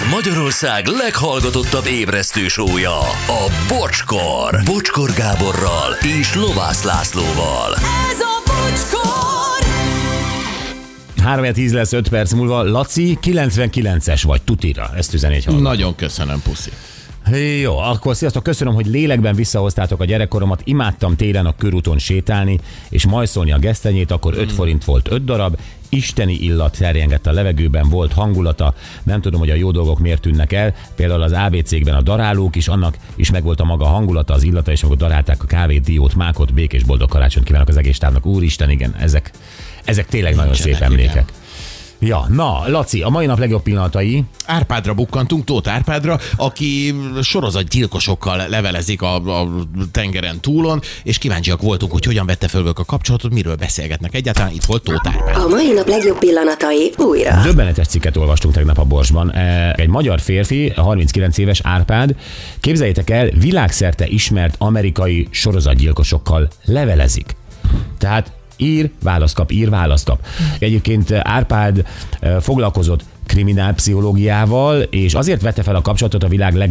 Ez Magyarország leghallgatottabb ébresztő sója, a Bocskor. Bocskor Gáborral és Lovász Lászlóval. Ez a bocskor! 3 10 lesz 5 perc múlva. Laci, 99-es vagy, tutira. Ezt üzenégy hallgat. Nagyon köszönöm, puszi. Jó, akkor sziasztok, köszönöm, hogy lélekben visszahoztátok a gyerekkoromat. Imádtam télen a körúton sétálni, és majszolni a gesztenyét, akkor 5 forint volt 5 darab. Isteni illat terjengett a levegőben, volt hangulata. Nem tudom, hogy a jó dolgok miért tűnnek el. Például az ABC-kben a darálók is, annak is megvolt a maga hangulata, az illata, és amikor darálták a kávét, diót, mákot, békés boldog karácsonyt kívánok az egész távnak. Úristen, igen, ezek, ezek tényleg nagyon szép emlékek. Ja, na, Laci, a mai nap legjobb pillanatai. Árpádra bukkantunk, Tóth Árpádra, aki sorozatgyilkosokkal levelezik a, a tengeren túlon, és kíváncsiak voltunk, hogy hogyan vette föl a kapcsolatot, miről beszélgetnek egyáltalán. Itt volt Tóth Árpád. A mai nap legjobb pillanatai újra. Döbbenetes cikket olvastunk tegnap a Borsban. E, Egy magyar férfi, 39 éves Árpád, képzeljétek el, világszerte ismert amerikai sorozatgyilkosokkal levelezik. Tehát ír, választ kap, ír, választ kap. Egyébként Árpád e, foglalkozott kriminálpszichológiával, és azért vette fel a kapcsolatot a világ leg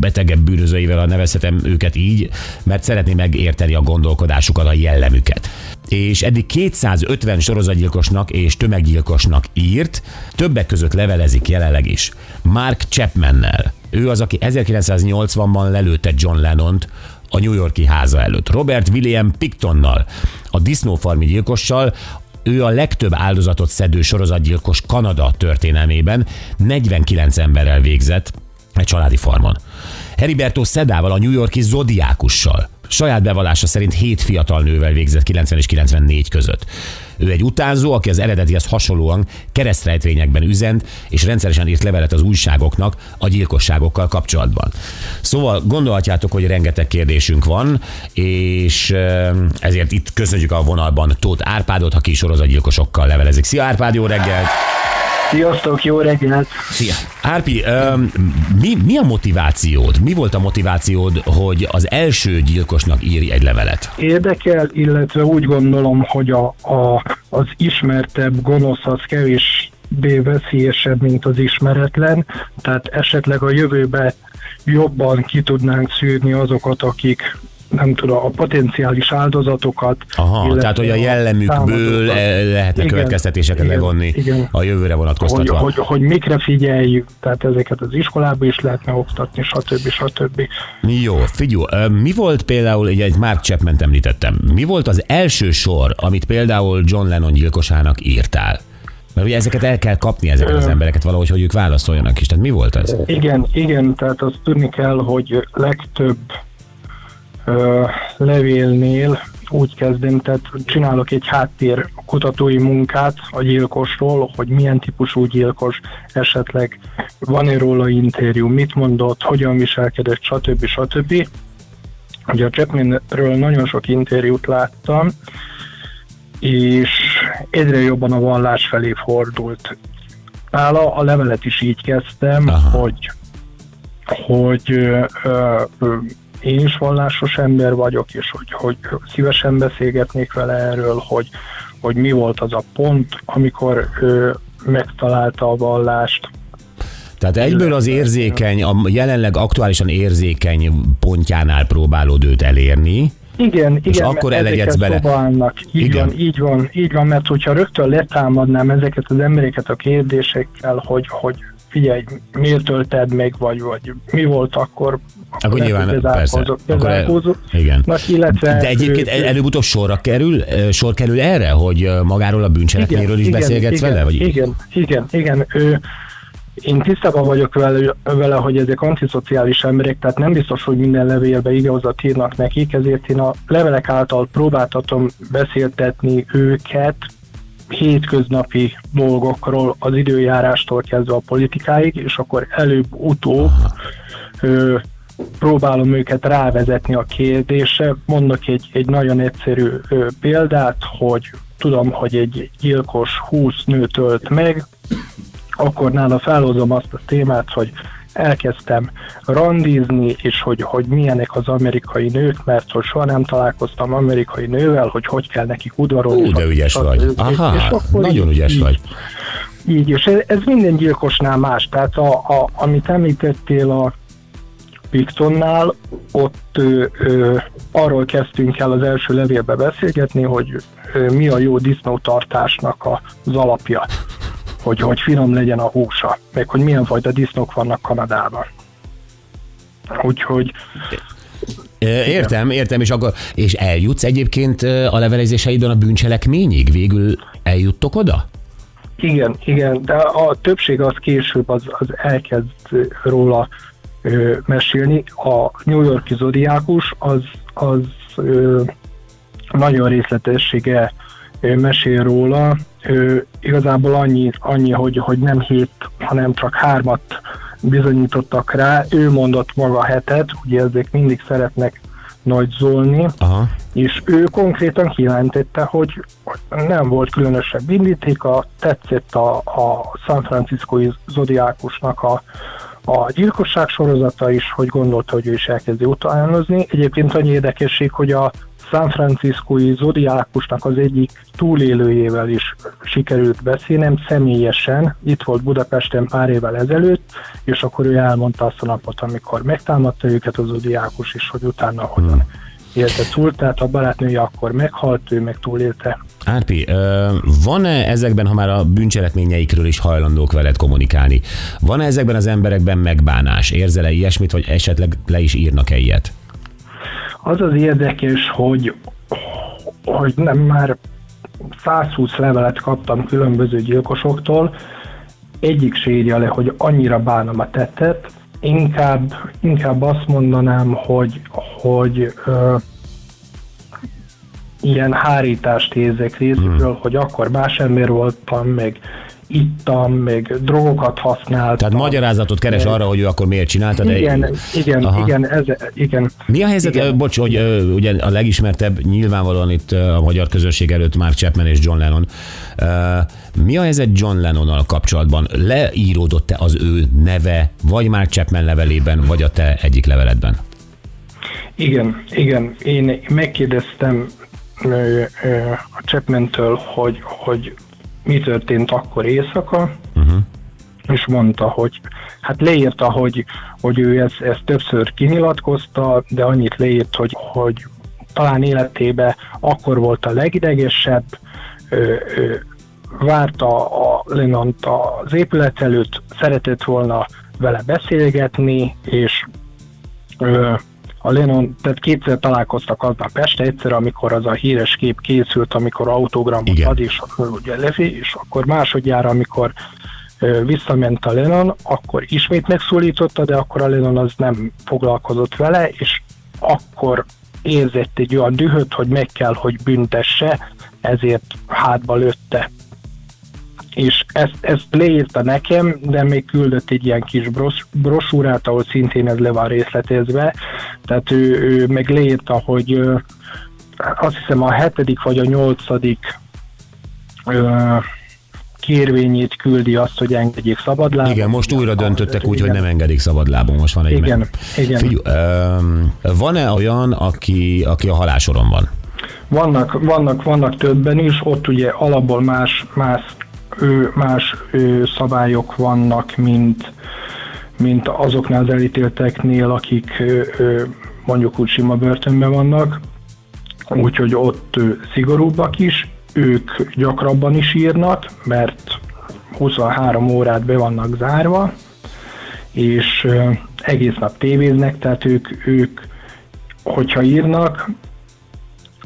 betegebb bűnözőivel, ha nevezhetem őket így, mert szeretné megérteni a gondolkodásukat, a jellemüket. És eddig 250 sorozatgyilkosnak és tömeggyilkosnak írt, többek között levelezik jelenleg is. Mark Chapmannel. Ő az, aki 1980-ban lelőtte John Lennont a New Yorki háza előtt. Robert William Pictonnal, a disznófarmi gyilkossal, ő a legtöbb áldozatot szedő sorozatgyilkos Kanada történelmében 49 emberrel végzett egy családi farmon. Heriberto Szedával, a New Yorki zodiákussal. Saját bevallása szerint 7 fiatal nővel végzett 90 és 94 között. Ő egy utánzó, aki az eredetihez hasonlóan keresztrejtvényekben üzent, és rendszeresen írt levelet az újságoknak a gyilkosságokkal kapcsolatban. Szóval gondolhatjátok, hogy rengeteg kérdésünk van, és ezért itt köszönjük a vonalban Tóth Árpádot, aki sorozatgyilkosokkal levelezik. Szia Árpád, jó reggelt! Sziasztok, jó reggelt! Szia! Árpi, mi, mi a motivációd? Mi volt a motivációd, hogy az első gyilkosnak írj egy levelet? Érdekel, illetve úgy gondolom, hogy a, a, az ismertebb gonosz az kevésbé veszélyesebb, mint az ismeretlen, tehát esetleg a jövőbe jobban ki tudnánk szűrni azokat, akik nem tudom, a potenciális áldozatokat. Aha, illetve tehát hogy a jellemükből eh, lehetne Igen, következtetéseket igen, levonni igen. a jövőre hogy, vonatkoztatva. hogy, hogy mikre figyeljük, tehát ezeket az iskolába is lehetne oktatni, stb. stb. Jó, figyelj, ö, mi volt például, egy Mark chapman említettem, mi volt az első sor, amit például John Lennon gyilkosának írtál? Mert ugye ezeket el kell kapni, ezeket az embereket valahogy, hogy ők válaszoljanak is. Tehát mi volt ez? Igen, igen, tehát azt tudni kell, hogy legtöbb levélnél úgy kezdem, tehát csinálok egy háttér kutatói munkát a gyilkosról, hogy milyen típusú gyilkos, esetleg van-e róla interjú, mit mondott, hogyan viselkedett, stb. stb. Ugye a Chapmanről nagyon sok interjút láttam, és egyre jobban a vallás felé fordult. Nála a levelet is így kezdtem, Aha. hogy hogy ö, ö, én is vallásos ember vagyok, és hogy, hogy szívesen beszélgetnék vele erről, hogy, hogy mi volt az a pont, amikor ő megtalálta a vallást. Tehát egyből az érzékeny, a jelenleg aktuálisan érzékeny pontjánál próbálod őt elérni, Igen, igen, mert akkor elegyedsz bele. Így Igen. van, így van, így van, mert hogyha rögtön letámadnám ezeket az embereket a kérdésekkel, hogy, hogy figyelj, miért tölted meg, vagy, vagy mi volt akkor, Akkor nyilván, persze. Akkor el- igen. Na, illetve De egyébként ő- el- előbb-utóbb sorra kerül, sor kerül erre, hogy magáról a bűncselekményről is beszélgetsz igen, vele? Vagy? Igen, igen, igen. Ő, én tisztában vagyok vele, vele, hogy ezek antiszociális emberek, tehát nem biztos, hogy minden levélbe igazat írnak nekik, ezért én a levelek által próbáltatom beszéltetni őket hétköznapi dolgokról, az időjárástól kezdve a politikáig, és akkor előbb-utóbb ö, próbálom őket rávezetni a kérdésre. Mondok egy, egy nagyon egyszerű ö, példát, hogy tudom, hogy egy gyilkos 20 nőt ölt meg, akkor nála felhozom azt a témát, hogy elkezdtem randizni, és hogy, hogy milyenek az amerikai nők, mert hogy soha nem találkoztam amerikai nővel, hogy hogy kell nekik udvarolni. Ú, de ügyes vagy. És Aha, akkor nagyon így- ügyes így- vagy. így, és ez, ez minden gyilkosnál más. Tehát a, a, amit említettél a Pictonnál, ott ö, ö, arról kezdtünk el az első levélbe beszélgetni, hogy ö, mi a jó disznótartásnak az alapja, hogy, hogy finom legyen a húsa, meg hogy milyen fajta disznók vannak Kanadában. Úgyhogy Értem, értem, és, akkor, és eljutsz egyébként a levelezéseidben a bűncselekményig? Végül eljuttok oda? Igen, igen, de a többség az később az, az elkezd róla ö, mesélni. A New Yorki zodiákus az, az ö, nagyon részletessége mesél róla. Ö, igazából annyi, annyi hogy, hogy nem hét, hanem csak hármat bizonyítottak rá. Ő mondott maga hetet, ugye ezek mindig szeretnek nagy zolni, Aha. és ő konkrétan kijelentette, hogy nem volt különösebb indítéka, tetszett a, a San Franciscoi zodiákusnak a, a gyilkosság sorozata is, hogy gondolta, hogy ő is elkezdi utánozni. Egyébként annyi érdekesség, hogy a San Franciscoi zodiákusnak az egyik túlélőjével is sikerült beszélnem személyesen. Itt volt Budapesten pár évvel ezelőtt, és akkor ő elmondta azt a napot, amikor megtámadta őket az zodiákus is, hogy utána hogyan élte túl. Tehát a barátnője akkor meghalt, ő meg túlélte. Árpi, van-e ezekben, ha már a bűncselekményeikről is hajlandók veled kommunikálni, van-e ezekben az emberekben megbánás? Érzel-e ilyesmit, vagy esetleg le is írnak-e ilyet? Az az érdekes, hogy, hogy nem már 120 levelet kaptam különböző gyilkosoktól, egyik se írja le, hogy annyira bánom a tettet, inkább, inkább azt mondanám, hogy, hogy ö, ilyen hárítást érzek részükről, hogy akkor más ember voltam, meg ittam, meg drogokat használtam. Tehát magyarázatot keres arra, hogy ő akkor miért csinálta, de... Igen, igen, Aha. igen, ez, igen. Mi a helyzet, Igen. bocs, hogy ugye a legismertebb nyilvánvalóan itt a magyar közönség előtt Mark Chapman és John Lennon. Mi a helyzet John Lennonnal kapcsolatban? Leíródott-e az ő neve, vagy Mark Chapman levelében, vagy a te egyik leveledben? Igen, igen. Én megkérdeztem a Chapman-től, hogy, hogy mi történt akkor éjszaka, uh-huh. és mondta, hogy hát leírta, hogy, hogy ő ezt, ezt többször kinyilatkozta, de annyit leírt, hogy, hogy talán életébe akkor volt a legidegesebb, ö, ö, várta a Lennont az épület előtt, szeretett volna vele beszélgetni, és ö, a Lennon, tehát kétszer találkoztak aznap este, egyszer, amikor az a híres kép készült, amikor autogramot Igen. ad, és akkor ugye levi, és akkor másodjára, amikor visszament a Lennon, akkor ismét megszólította, de akkor a Lennon az nem foglalkozott vele, és akkor érzett egy olyan dühöt, hogy meg kell, hogy büntesse, ezért hátba lőtte és ezt, ezt leírta nekem, de még küldött egy ilyen kis bros, brosúrát, ahol szintén ez le van részletezve, tehát ő, ő meg leírta, hogy azt hiszem a hetedik vagy a nyolcadik kérvényét küldi azt, hogy engedjék szabadlábon. Igen, most újra döntöttek úgy, hogy Igen. nem engedik szabadlábon. Most van egy Igen, meg... igen. Öm, van-e olyan, aki, aki a halásoron van? Vannak, vannak, vannak többen is, ott ugye alapból más, más, ő, más ő, szabályok vannak, mint, mint azoknál az elítélteknél, akik mondjuk úgy sima börtönben vannak, úgyhogy ott szigorúbbak is, ők gyakrabban is írnak, mert 23 órát be vannak zárva, és egész nap tévéznek, tehát ők, ők hogyha írnak,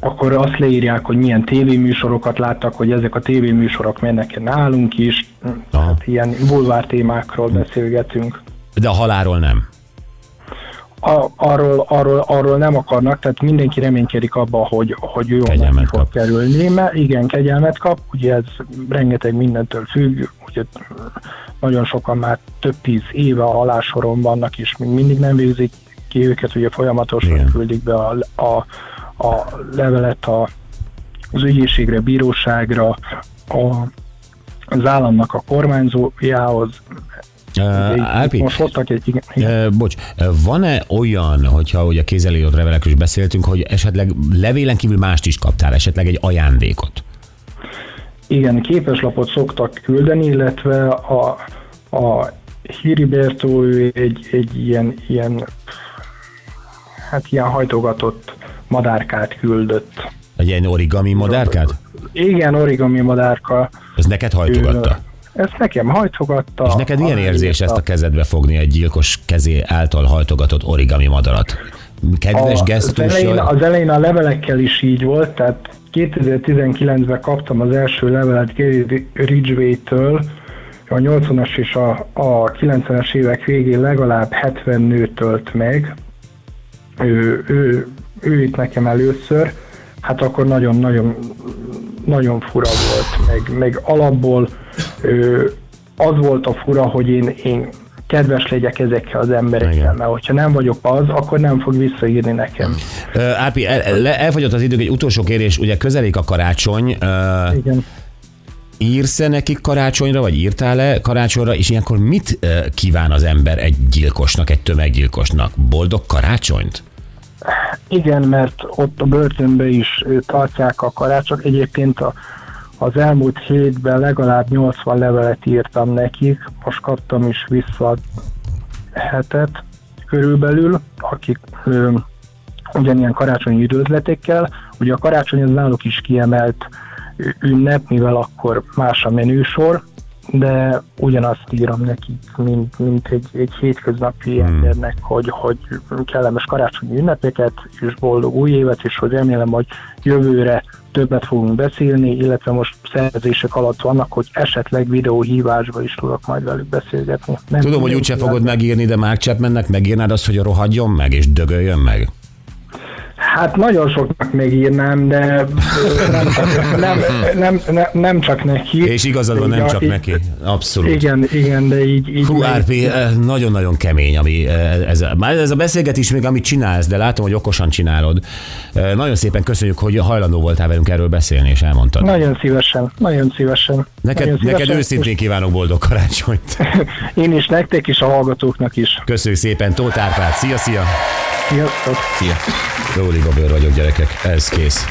akkor azt leírják, hogy milyen tévéműsorokat láttak, hogy ezek a tévéműsorok mennek nálunk is, tehát ilyen bulvár témákról beszélgetünk. De a halálról nem. A, arról, arról, arról nem akarnak, tehát mindenki reménykedik abba, hogy, hogy onnan Kegyelmet fog kap. kerülni, mert igen, kegyelmet kap, ugye ez rengeteg mindentől függ, ugye nagyon sokan már több tíz éve a halálsoron vannak, és még mindig nem végzik ki őket, ugye folyamatosan Igen. küldik be a, a, a levelet a, az ügyészségre, bíróságra, a, az államnak a kormányzójához. Uh, Árpi, most hoztak egy, igen, igen. Uh, bocs, van-e olyan, hogyha ugye a kézzelírott levelekről is beszéltünk, hogy esetleg levélen kívül mást is kaptál, esetleg egy ajándékot? igen, képeslapot szoktak küldeni, illetve a, a Hiriberto ő egy, egy ilyen, ilyen, hát ilyen hajtogatott madárkát küldött. Egy ilyen origami madárkát? Igen, origami madárka. Ez neked hajtogatta? Ő, ezt nekem hajtogatta. És neked milyen érzés ezt a kezedbe fogni egy gyilkos kezé által hajtogatott origami madarat? Kedves a, gesztus? Az elején, az elején a levelekkel is így volt, tehát 2019-ben kaptam az első levelet Gary Ridgway-től, a 80-as és a, a 90-es évek végén legalább 70 nőt tölt meg. Ő, ő, ő itt nekem először, hát akkor nagyon-nagyon nagyon fura volt, meg, meg alapból ő, az volt a fura, hogy én, én kedves legyek ezekkel az emberekkel, Igen. mert hogyha nem vagyok az, akkor nem fog visszaírni nekem. Ö, Ápi, el, elfogyott az idők, egy utolsó kérés, ugye közelik a karácsony, ö, Igen. írsz-e nekik karácsonyra, vagy írtál-e karácsonyra, és ilyenkor mit ö, kíván az ember egy gyilkosnak, egy tömeggyilkosnak? Boldog karácsonyt? Igen, mert ott a börtönben is tartják a karácsok. Egyébként a, az elmúlt hétben legalább 80 levelet írtam nekik, most kaptam is vissza hetet körülbelül, akik ö, ugyanilyen karácsonyi üdvözletekkel. Ugye a karácsony az náluk is kiemelt ünnep, mivel akkor más a menősor, de ugyanazt írom nekik, mint, mint egy, egy hétköznapi hmm. embernek, hogy, hogy kellemes karácsonyi ünnepeket, és boldog új évet, és hogy remélem, hogy jövőre többet fogunk beszélni, illetve most szervezések alatt vannak, hogy esetleg videóhívásba is tudok majd velük beszélgetni. Nem Tudom, hogy úgyse fogod megírni, de Mark Chapmannek megírnád azt, hogy rohadjon meg, és dögöljön meg? Hát nagyon soknak megírnám, de nem, nem, nem, nem, nem csak neki. És igazad van, nem csak neki. Abszolút. Igen, igen, de így... így Hú, Árpi, eh, nagyon-nagyon kemény, ami eh, ez, a- már ez a beszélgetés még, amit csinálsz, de látom, hogy okosan csinálod. Eh, Nagyon szépen köszönjük, hogy hajlandó voltál velünk erről beszélni, és elmondtad. Nagyon szívesen, nagyon szívesen. Neked, nagyon neked szívesen, őszintén kívánok boldog karácsonyt. Én is nektek is, a hallgatóknak is. Köszönjük szépen, Tóth Árpád. Szia, szia! Sziasztok! Szia. Róli Gabőr vagyok, gyerekek. Ez kész.